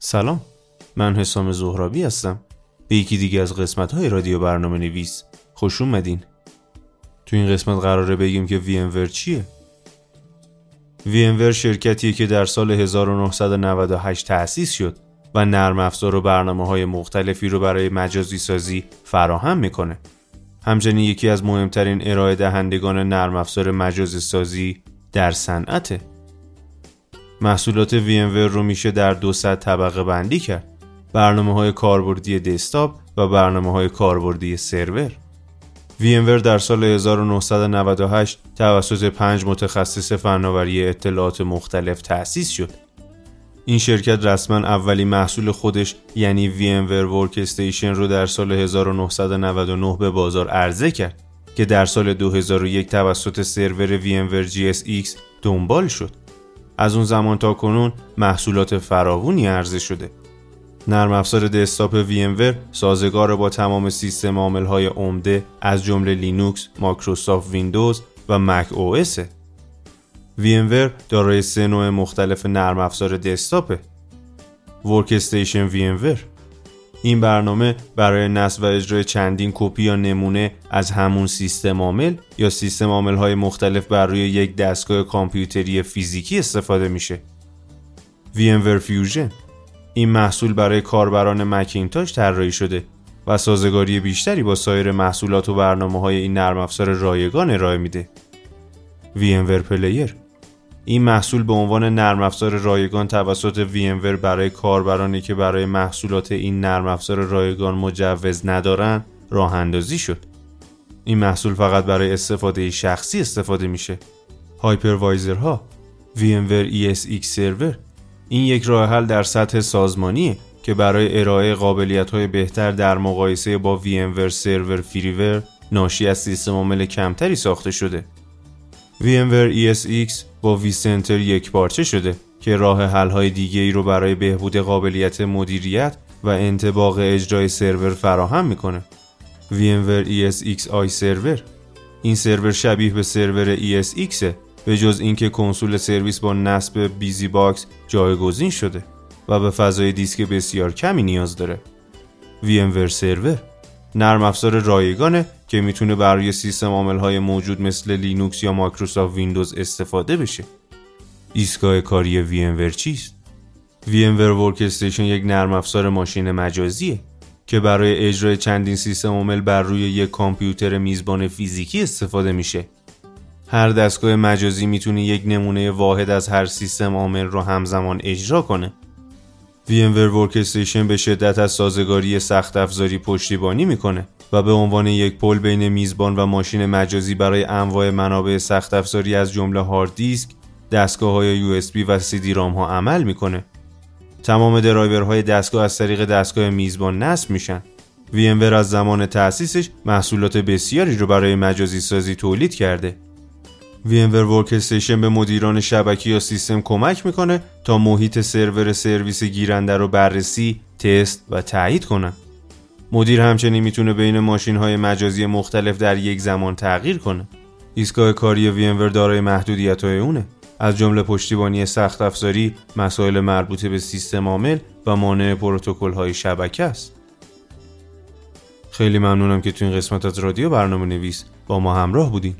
سلام. من حسام زهرابی هستم. به یکی دیگه از قسمت های رادیو برنامه نویس. خوش اومدین. تو این قسمت قراره بگیم که VMware چیه؟ VMware شرکتیه که در سال 1998 تأسیس شد و نرم افزار و برنامه های مختلفی رو برای مجازی سازی فراهم می‌کنه. همچنین یکی از مهمترین ارائه دهندگان نرم افزار مجازی سازی در صنعته. محصولات VMware رو میشه در دو سطح طبقه بندی کرد برنامه های کاربردی دسکتاپ و برنامه های کاربردی سرور VMware در سال 1998 توسط پنج متخصص فناوری اطلاعات مختلف تأسیس شد. این شرکت رسما اولین محصول خودش یعنی VMware Workstation رو در سال 1999 به بازار عرضه کرد که در سال 2001 توسط server VMware GSX دنبال شد. از اون زمان تا کنون محصولات فراوونی عرضه شده. نرم افزار desktop VMware سازگار با تمام سیستم های عمده از جمله لینوکس، مایکروسافت ویندوز و Mac OS. VMware دارای سه نوع مختلف نرم افزار desktop ه. workstation VMware. این برنامه برای نصب و اجرای چندین کپی یا نمونه از همون سیستم عامل یا سیستم عامل های مختلف بر روی یک دستگاه کامپیوتری فیزیکی استفاده میشه. VMware Fusion این محصول برای کاربران مکینتاش طراحی شده و سازگاری بیشتری با سایر محصولات و برنامه های این نرم افزار رایگان ارائه میده. VMware Player این محصول به عنوان نرم افزار رایگان توسط VMware برای کاربرانی که برای محصولات این نرم افزار رایگان مجوز ندارن راه اندازی شد. این محصول فقط برای استفاده شخصی استفاده میشه. هایپروایزرها VMware ESX سرور این یک راه حل در سطح سازمانیه که برای ارائه قابلیت های بهتر در مقایسه با VMware سرور فریور ناشی از سیستم عامل کمتری ساخته شده. VMware ESX با vCenter یک پارچه شده که راه حل های دیگه ای رو برای بهبود قابلیت مدیریت و انطباق اجرای سرور فراهم می‌کنه. VMware ESXi server این سرور شبیه به server ESX به جز اینکه console service با نصب BusyBox جایگزین شده و به فضای دیسک بسیار کمی نیاز داره. VMware server نرم افزار رایگانه که می‌تونه برای سیستم عامل موجود مثل لینوکس یا مایکروسافت ویندوز استفاده بشه. ایستگاه کاری VMware چیست؟ VMware Workstation یک نرم افزار ماشین مجازیه که برای اجرای چندین سیستم عامل بر روی یک کامپیوتر میزبان فیزیکی استفاده میشه. هر دستگاه مجازی می‌تونه یک نمونه واحد از هر سیستم عامل رو همزمان اجرا کنه. VMware Workstation به شدت از سازگاری سخت افزاری پشتیبانی می‌کنه و به عنوان یک پل بین میزبان و ماشین مجازی برای انواع منابع سخت افزاری از جمله هارد دیسک، دستگاه های USB و CD رام ها عمل می‌کنه. تمام درایورهای دستگاه از طریق دستگاه میزبان نصب میشن. VMware از زمان تأسیسش محصولات بسیاری رو برای مجازی سازی تولید کرده. VMware Workstation به مدیران شبکه یا سیستم کمک می‌کنه تا محیط سرور سرویس گیرنده رو بررسی، تست و تایید کنن. مدیر همچنین می‌تونه بین ماشین های مجازی مختلف در یک زمان تغییر کنه. ایستگاه کاری VMware دارای محدودیت های اونه. از جمله پشتیبانی سخت افزاری، مسائل مربوط به سیستم عامل و مانع پروتکل های شبکه است. خیلی ممنونم که تو این قسمت از رادیو برنامه نویس با ما همراه بودین.